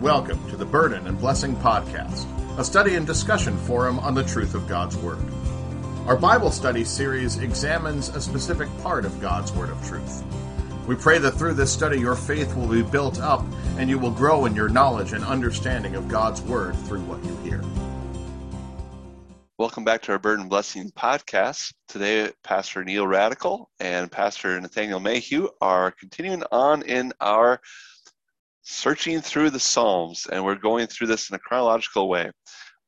Welcome to the Burden and Blessing Podcast, a study and discussion forum on the truth of God's Word. Our Bible study series examines a specific part of God's Word of truth. We pray that through this study your faith will be built up and you will grow in your knowledge and understanding of God's Word through what you hear. Welcome back to our Burden and Blessing podcast. Today, Pastor Neil Radical and Pastor Nathaniel Mayhew are continuing on in our searching through the Psalms, and we're going through this in a chronological way.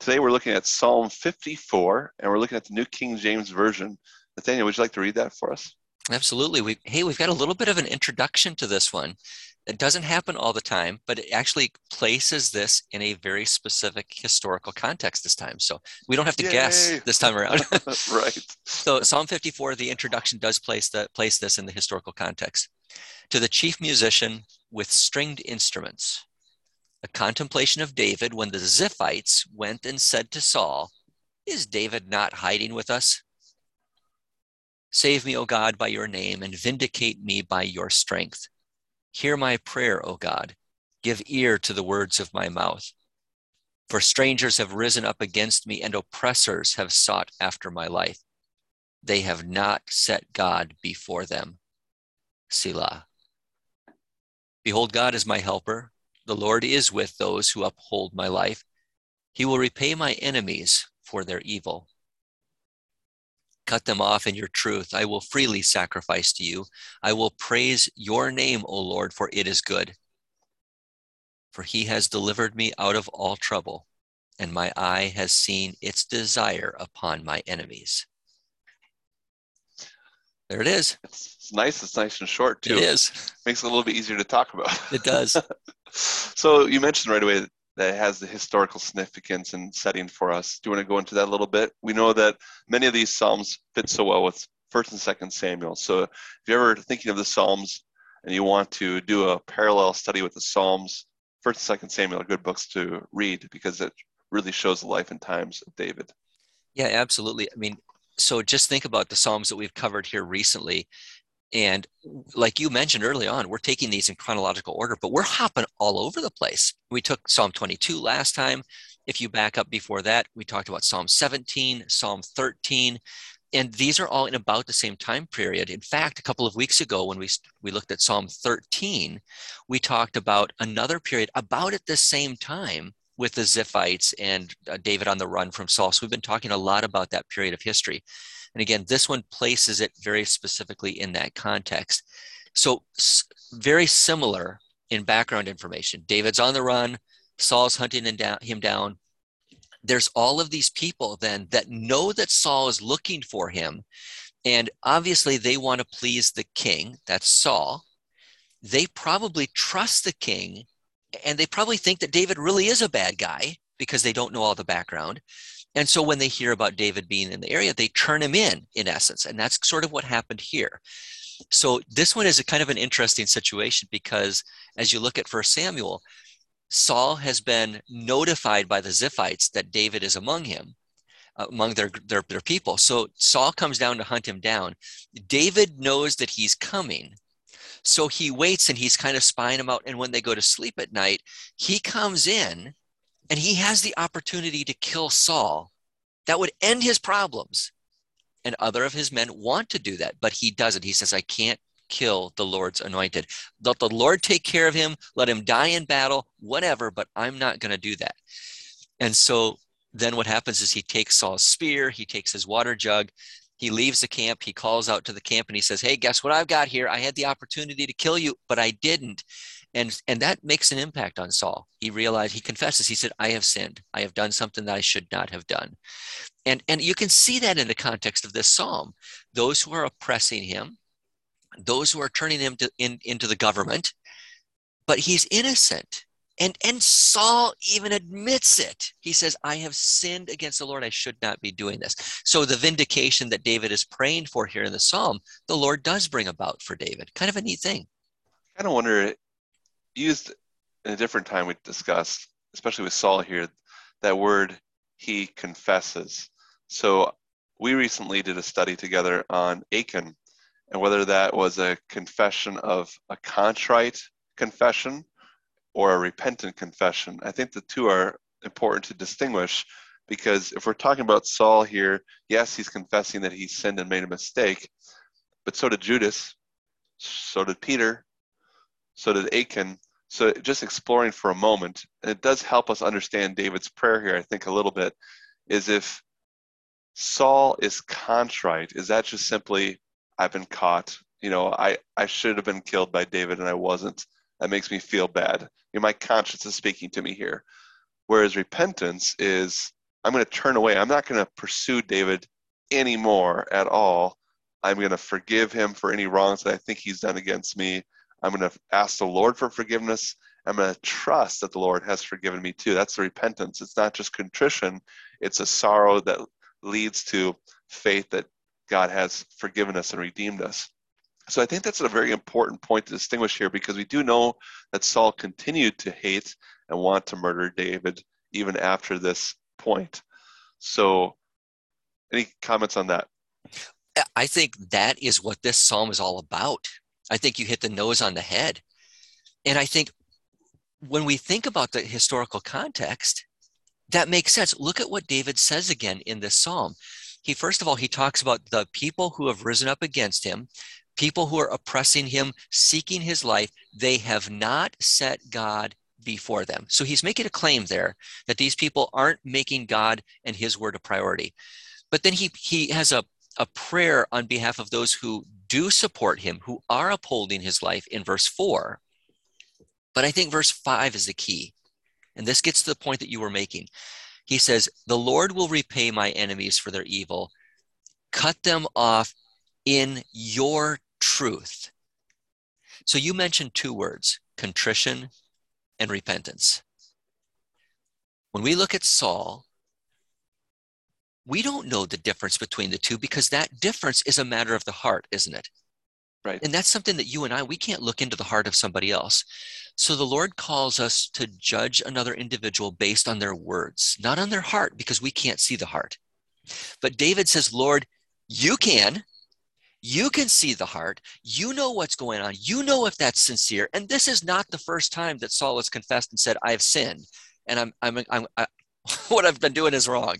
Today, we're looking at Psalm 54, and we're looking at the New King James Version. Nathaniel, would you like to read that for us? Absolutely. We, hey, we've got a little bit of an introduction to this one. It doesn't happen all the time, but it actually places this in a very specific historical context this time. So we don't have to Yay. guess this time around. right. So Psalm 54, the introduction does place the place this in the historical context. To the chief musician with stringed instruments, a contemplation of David when the Ziphites went and said to Saul, Is David not hiding with us? Save me, O God, by your name, and vindicate me by your strength. Hear my prayer, O God. Give ear to the words of my mouth. For strangers have risen up against me, and oppressors have sought after my life. They have not set God before them. Selah. Behold, God is my helper. The Lord is with those who uphold my life. He will repay my enemies for their evil. Cut them off in your truth. I will freely sacrifice to you. I will praise your name, O Lord, for it is good. For he has delivered me out of all trouble, and my eye has seen its desire upon my enemies. There it is. It's nice. It's nice and short too. It is. Makes it a little bit easier to talk about. It does. so you mentioned right away that it has the historical significance and setting for us. Do you want to go into that a little bit? We know that many of these psalms fit so well with First and Second Samuel. So if you're ever thinking of the psalms and you want to do a parallel study with the psalms, First and Second Samuel are good books to read because it really shows the life and times of David. Yeah, absolutely. I mean, so just think about the psalms that we've covered here recently and like you mentioned early on, we're taking these in chronological order, but we're hopping all over the place. We took Psalm 22 last time. If you back up before that, we talked about Psalm 17, Psalm 13, and these are all in about the same time period. In fact, a couple of weeks ago, when we we looked at Psalm 13, we talked about another period about at the same time with the Ziphites and uh, David on the run from Saul. So we've been talking a lot about that period of history. And again, this one places it very specifically in that context. So, very similar in background information. David's on the run, Saul's hunting him down. There's all of these people then that know that Saul is looking for him. And obviously, they want to please the king. That's Saul. They probably trust the king and they probably think that David really is a bad guy because they don't know all the background. And so when they hear about David being in the area, they turn him in, in essence. And that's sort of what happened here. So this one is a kind of an interesting situation because as you look at First Samuel, Saul has been notified by the Ziphites that David is among him, uh, among their, their, their people. So Saul comes down to hunt him down. David knows that he's coming. So he waits and he's kind of spying them out. And when they go to sleep at night, he comes in and he has the opportunity to kill Saul. That would end his problems. And other of his men want to do that, but he doesn't. He says, I can't kill the Lord's anointed. Let the Lord take care of him. Let him die in battle, whatever, but I'm not going to do that. And so then what happens is he takes Saul's spear, he takes his water jug, he leaves the camp, he calls out to the camp and he says, Hey, guess what I've got here? I had the opportunity to kill you, but I didn't. And and that makes an impact on saul. He realized he confesses he said i have sinned. I have done something that i should not have done. And and you can see that in the context of this psalm. Those who are oppressing him those who are turning him to, in, into the government but he's innocent and and saul even admits it. He says i have sinned against the lord. I should not be doing this. So the vindication that david is praying for here in the psalm the lord does bring about for david. Kind of a neat thing. I kind of wonder used in a different time we discussed, especially with Saul here, that word he confesses. So we recently did a study together on Achan and whether that was a confession of a contrite confession or a repentant confession. I think the two are important to distinguish because if we're talking about Saul here, yes, he's confessing that he sinned and made a mistake, but so did Judas, so did Peter, so did Achan. So just exploring for a moment, and it does help us understand David's prayer here, I think, a little bit, is if Saul is contrite, is that just simply, I've been caught? You know, I, I should have been killed by David and I wasn't. That makes me feel bad. You know, my conscience is speaking to me here. Whereas repentance is, I'm going to turn away. I'm not going to pursue David anymore at all. I'm going to forgive him for any wrongs that I think he's done against me. I'm going to ask the Lord for forgiveness. I'm going to trust that the Lord has forgiven me too. That's the repentance. It's not just contrition, it's a sorrow that leads to faith that God has forgiven us and redeemed us. So I think that's a very important point to distinguish here because we do know that Saul continued to hate and want to murder David even after this point. So, any comments on that? I think that is what this psalm is all about. I think you hit the nose on the head. And I think when we think about the historical context, that makes sense. Look at what David says again in this psalm. He first of all he talks about the people who have risen up against him, people who are oppressing him, seeking his life. They have not set God before them. So he's making a claim there that these people aren't making God and his word a priority. But then he he has a a prayer on behalf of those who do support him, who are upholding his life in verse 4. But I think verse 5 is the key. And this gets to the point that you were making. He says, The Lord will repay my enemies for their evil, cut them off in your truth. So you mentioned two words contrition and repentance. When we look at Saul, we don't know the difference between the two because that difference is a matter of the heart, isn't it? Right. And that's something that you and I, we can't look into the heart of somebody else. So the Lord calls us to judge another individual based on their words, not on their heart, because we can't see the heart. But David says, Lord, you can. You can see the heart. You know what's going on. You know if that's sincere. And this is not the first time that Saul has confessed and said, I've sinned and I'm, I'm, I'm I, what I've been doing is wrong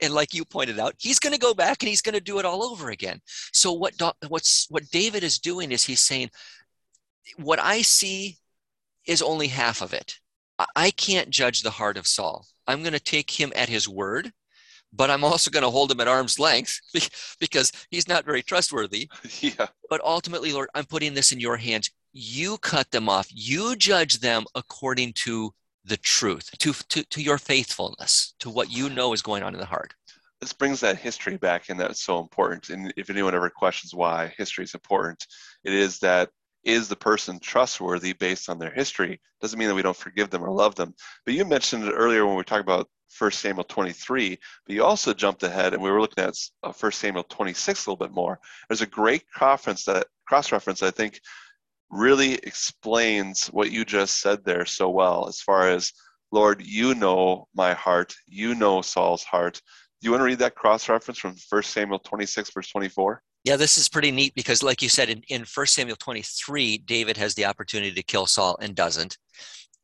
and like you pointed out he's going to go back and he's going to do it all over again so what what's what david is doing is he's saying what i see is only half of it i can't judge the heart of saul i'm going to take him at his word but i'm also going to hold him at arm's length because he's not very trustworthy yeah but ultimately lord i'm putting this in your hands you cut them off you judge them according to the truth, to, to, to your faithfulness, to what you know is going on in the heart. This brings that history back, and that's so important. And if anyone ever questions why history is important, it is that is the person trustworthy based on their history? Doesn't mean that we don't forgive them or love them. But you mentioned it earlier when we were talking about 1 Samuel 23, but you also jumped ahead and we were looking at 1 uh, Samuel 26 a little bit more. There's a great cross that cross reference I think really explains what you just said there so well as far as lord you know my heart you know saul's heart do you want to read that cross reference from 1 samuel 26 verse 24 yeah this is pretty neat because like you said in, in 1 samuel 23 david has the opportunity to kill saul and doesn't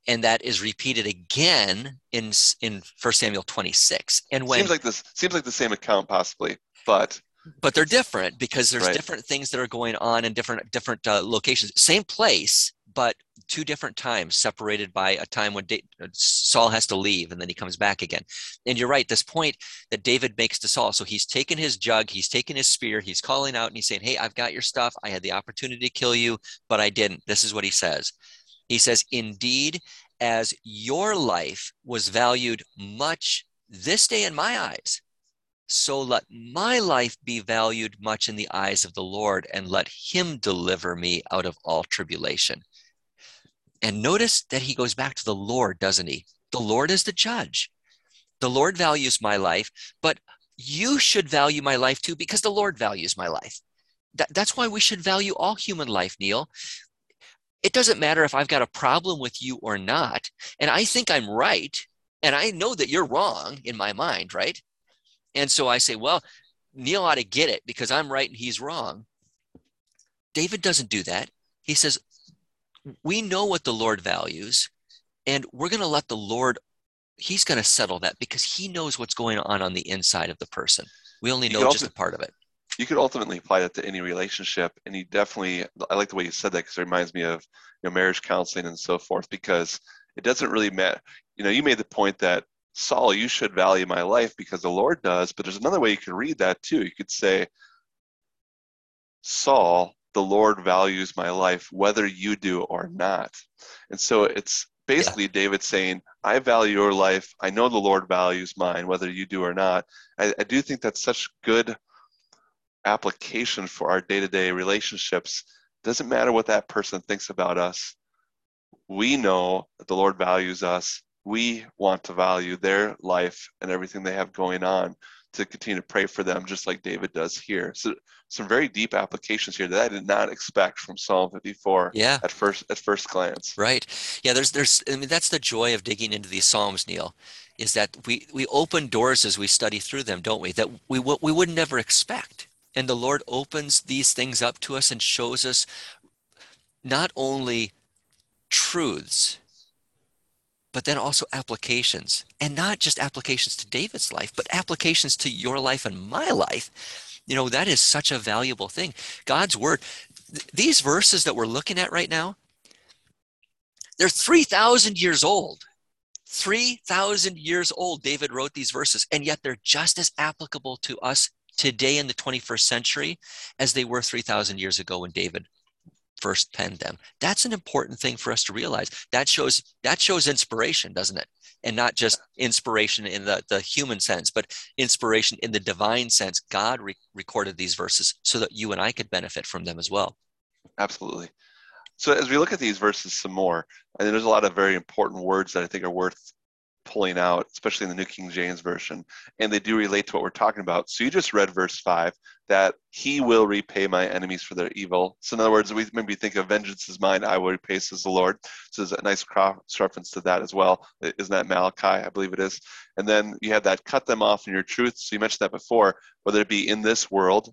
and that is repeated again in in 1 samuel 26 and when seems like this seems like the same account possibly but but they're different because there's right. different things that are going on in different different uh, locations same place but two different times separated by a time when da- uh, saul has to leave and then he comes back again. And you're right this point that david makes to saul so he's taken his jug he's taken his spear he's calling out and he's saying hey i've got your stuff. I had the opportunity to kill you but i didn't. This is what he says. He says indeed as your life was valued much this day in my eyes so let my life be valued much in the eyes of the Lord, and let him deliver me out of all tribulation. And notice that he goes back to the Lord, doesn't he? The Lord is the judge. The Lord values my life, but you should value my life too because the Lord values my life. That, that's why we should value all human life, Neil. It doesn't matter if I've got a problem with you or not. And I think I'm right. And I know that you're wrong in my mind, right? And so I say, well, Neil ought to get it because I'm right and he's wrong. David doesn't do that. He says, we know what the Lord values. And we're going to let the Lord, He's going to settle that because He knows what's going on on the inside of the person. We only know just a part of it. You could ultimately apply that to any relationship. And you definitely, I like the way you said that because it reminds me of you know, marriage counseling and so forth, because it doesn't really matter. You know, you made the point that Saul, you should value my life because the Lord does. But there's another way you can read that too. You could say, Saul, the Lord values my life, whether you do or not. And so it's basically yeah. David saying, I value your life. I know the Lord values mine, whether you do or not. I, I do think that's such good application for our day to day relationships. Doesn't matter what that person thinks about us. We know that the Lord values us. We want to value their life and everything they have going on to continue to pray for them, just like David does here. So some very deep applications here that I did not expect from Psalm 54. Yeah. At first, at first glance. Right. Yeah. There's, there's. I mean, that's the joy of digging into these Psalms, Neil, is that we we open doors as we study through them, don't we? That we we would never expect, and the Lord opens these things up to us and shows us not only truths but then also applications and not just applications to David's life, but applications to your life and my life. You know, that is such a valuable thing. God's word, th- these verses that we're looking at right now, they're 3,000 years old. 3,000 years old, David wrote these verses, and yet they're just as applicable to us today in the 21st century as they were 3,000 years ago when David first penned them. That's an important thing for us to realize. That shows that shows inspiration, doesn't it? And not just inspiration in the, the human sense, but inspiration in the divine sense. God re- recorded these verses so that you and I could benefit from them as well. Absolutely. So as we look at these verses some more, mean, there's a lot of very important words that I think are worth pulling out, especially in the New King James Version, and they do relate to what we're talking about. So you just read verse 5 that he will repay my enemies for their evil. So, in other words, we maybe think of vengeance is mine, I will repay, says the Lord. So, there's a nice cross reference to that as well. Isn't that Malachi? I believe it is. And then you have that cut them off in your truth. So, you mentioned that before, whether it be in this world,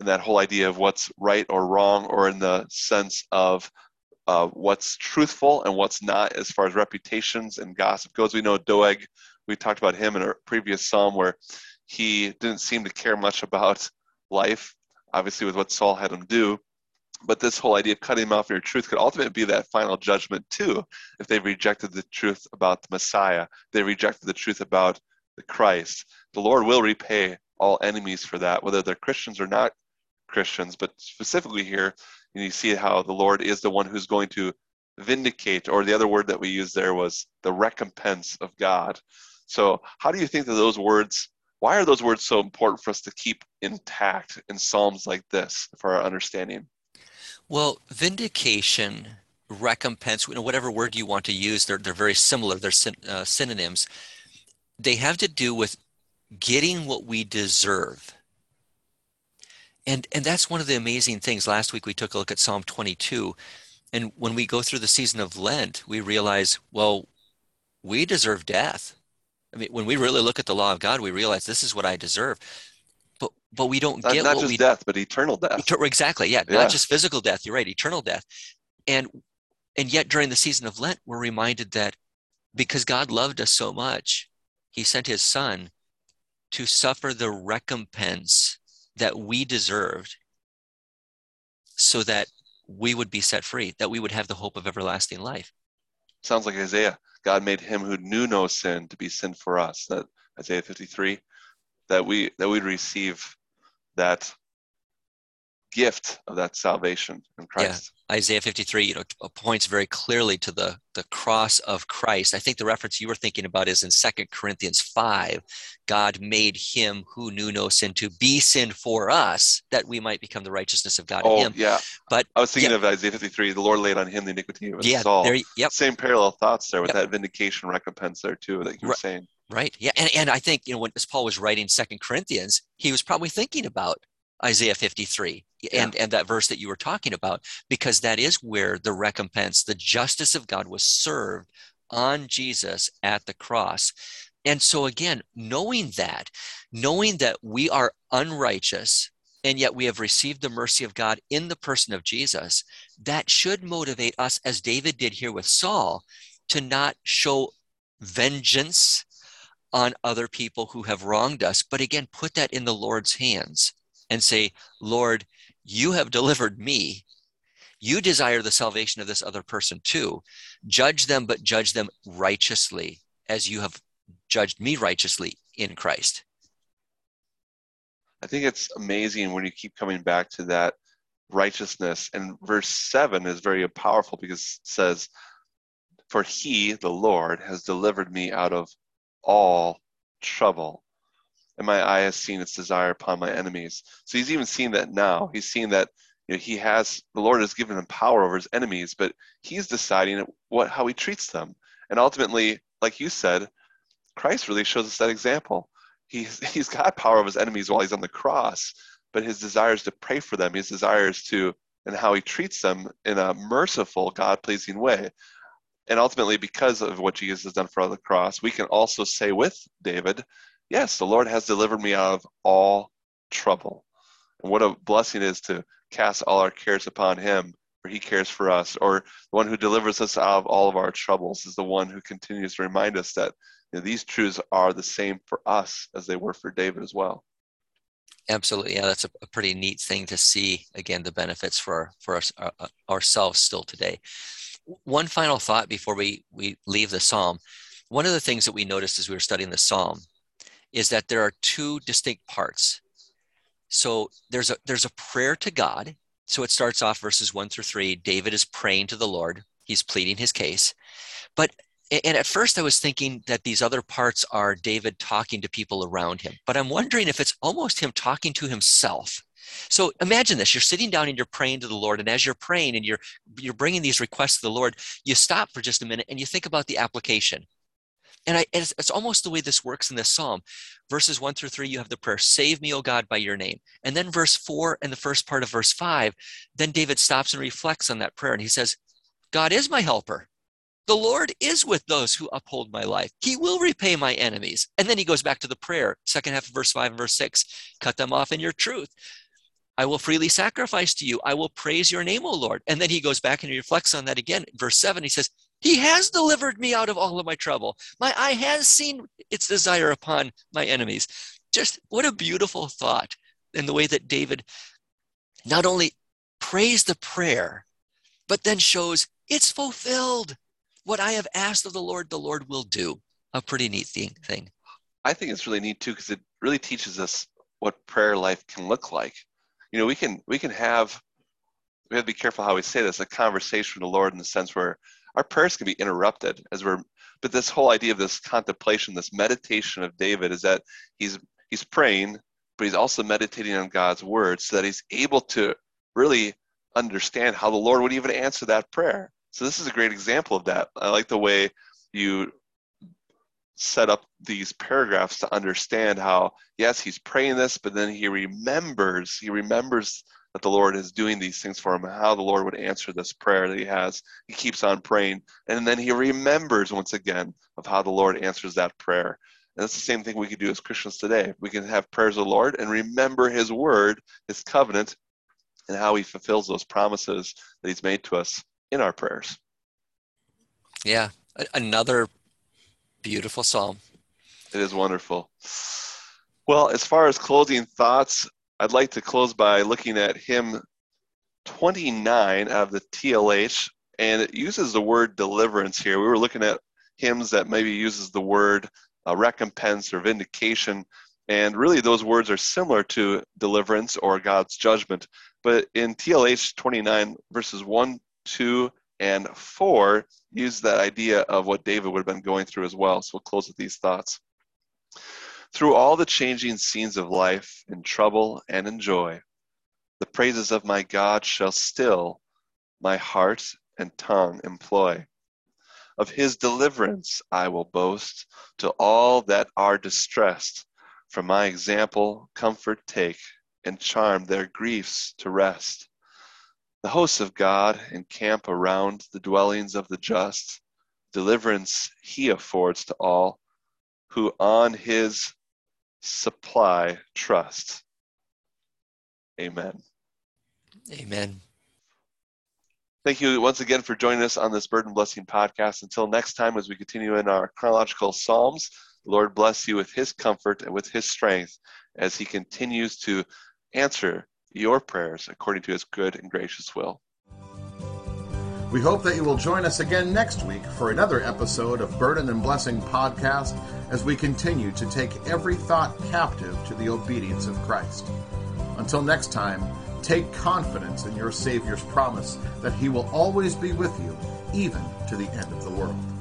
and that whole idea of what's right or wrong, or in the sense of uh, what's truthful and what's not as far as reputations and gossip goes. We know Doeg, we talked about him in a previous psalm where he didn't seem to care much about life, obviously, with what Saul had him do. But this whole idea of cutting him off your truth could ultimately be that final judgment, too, if they rejected the truth about the Messiah, they rejected the truth about the Christ. The Lord will repay all enemies for that, whether they're Christians or not Christians. But specifically here, you see how the Lord is the one who's going to vindicate, or the other word that we used there was the recompense of God. So, how do you think that those words, why are those words so important for us to keep intact in Psalms like this for our understanding? Well, vindication, recompense, whatever word you want to use, they're, they're very similar, they're syn- uh, synonyms. They have to do with getting what we deserve and and that's one of the amazing things. Last week we took a look at psalm 22 and when we go through the season of lent we realize well we deserve death. I mean when we really look at the law of god we realize this is what i deserve. But but we don't not, get not just we death but eternal death. Exactly yeah, yeah. not just physical death you're right eternal death. And and yet during the season of lent we're reminded that because god loved us so much he sent his son to suffer the recompense that we deserved so that we would be set free, that we would have the hope of everlasting life. Sounds like Isaiah. God made him who knew no sin to be sin for us. That Isaiah 53, that we that we'd receive that gift of that salvation in Christ. Yeah. Isaiah 53, you know, points very clearly to the, the cross of Christ. I think the reference you were thinking about is in Second Corinthians 5. God made him who knew no sin to be sin for us, that we might become the righteousness of God oh, in him. Yeah. But I was thinking yeah. of Isaiah 53, the Lord laid on him the iniquity of yeah, Saul. There, yep. Same parallel thoughts there with yep. that vindication recompense there too that you were right. saying. Right. Yeah. And, and I think, you know, when as Paul was writing Second Corinthians, he was probably thinking about Isaiah 53 and, and that verse that you were talking about, because that is where the recompense, the justice of God was served on Jesus at the cross. And so, again, knowing that, knowing that we are unrighteous, and yet we have received the mercy of God in the person of Jesus, that should motivate us, as David did here with Saul, to not show vengeance on other people who have wronged us, but again, put that in the Lord's hands and say, Lord, you have delivered me. You desire the salvation of this other person too. Judge them, but judge them righteously as you have judged me righteously in Christ. I think it's amazing when you keep coming back to that righteousness. And verse 7 is very powerful because it says, For he, the Lord, has delivered me out of all trouble. And my eye has seen its desire upon my enemies. So he's even seen that now. He's seen that you know, he has the Lord has given him power over his enemies, but he's deciding what how he treats them. And ultimately, like you said, Christ really shows us that example he's he's got power over his enemies while he's on the cross, but his desires to pray for them, his desires to and how he treats them in a merciful, God pleasing way. And ultimately, because of what Jesus has done for the cross, we can also say with David, Yes, the Lord has delivered me out of all trouble. And what a blessing it is to cast all our cares upon him, for he cares for us. Or the one who delivers us out of all of our troubles is the one who continues to remind us that you know, these truths are the same for us as they were for David as well. Absolutely, yeah, that's a, a pretty neat thing to see. Again, the benefits for for us, uh, uh, ourselves still today. One final thought before we we leave the psalm. One of the things that we noticed as we were studying the psalm is that there are two distinct parts. So there's a there's a prayer to God. So it starts off verses one through three. David is praying to the Lord. He's pleading his case. But and at first I was thinking that these other parts are David talking to people around him, but I'm wondering if it's almost him talking to himself. So imagine this: you're sitting down and you're praying to the Lord, and as you're praying and you're you're bringing these requests to the Lord, you stop for just a minute and you think about the application. And I, it's, it's almost the way this works in this psalm. Verses one through three, you have the prayer, "Save me, O God, by Your name," and then verse four and the first part of verse five, then David stops and reflects on that prayer, and he says, "God is my helper." The Lord is with those who uphold my life. He will repay my enemies. And then he goes back to the prayer, second half of verse 5 and verse 6 cut them off in your truth. I will freely sacrifice to you. I will praise your name, O Lord. And then he goes back and he reflects on that again. Verse 7, he says, He has delivered me out of all of my trouble. My eye has seen its desire upon my enemies. Just what a beautiful thought in the way that David not only prays the prayer, but then shows it's fulfilled what I have asked of the Lord, the Lord will do. A pretty neat thing. I think it's really neat too because it really teaches us what prayer life can look like. You know, we can we can have we have to be careful how we say this, a conversation with the Lord in the sense where our prayers can be interrupted as we're but this whole idea of this contemplation, this meditation of David is that he's he's praying, but he's also meditating on God's word so that he's able to really understand how the Lord would even answer that prayer. So this is a great example of that. I like the way you set up these paragraphs to understand how yes he's praying this but then he remembers he remembers that the lord is doing these things for him and how the lord would answer this prayer that he has he keeps on praying and then he remembers once again of how the lord answers that prayer and that's the same thing we can do as christians today we can have prayers of the lord and remember his word his covenant and how he fulfills those promises that he's made to us in our prayers. Yeah, another beautiful psalm. It is wonderful. Well, as far as closing thoughts, I'd like to close by looking at hymn 29 out of the TLH, and it uses the word deliverance here. We were looking at hymns that maybe uses the word uh, recompense or vindication, and really those words are similar to deliverance or God's judgment. But in TLH 29, verses 1 two, and four use that idea of what David would have been going through as well. So we'll close with these thoughts. Through all the changing scenes of life, in trouble and in joy, the praises of my God shall still my heart and tongue employ. Of his deliverance I will boast to all that are distressed. From my example, comfort take and charm their griefs to rest. The hosts of God encamp around the dwellings of the just. Deliverance he affords to all who on his supply trust. Amen. Amen. Thank you once again for joining us on this Burden Blessing podcast. Until next time, as we continue in our chronological Psalms, the Lord bless you with his comfort and with his strength as he continues to answer your prayers according to his good and gracious will. We hope that you will join us again next week for another episode of Burden and Blessing podcast as we continue to take every thought captive to the obedience of Christ. Until next time, take confidence in your Savior's promise that He will always be with you, even to the end of the world.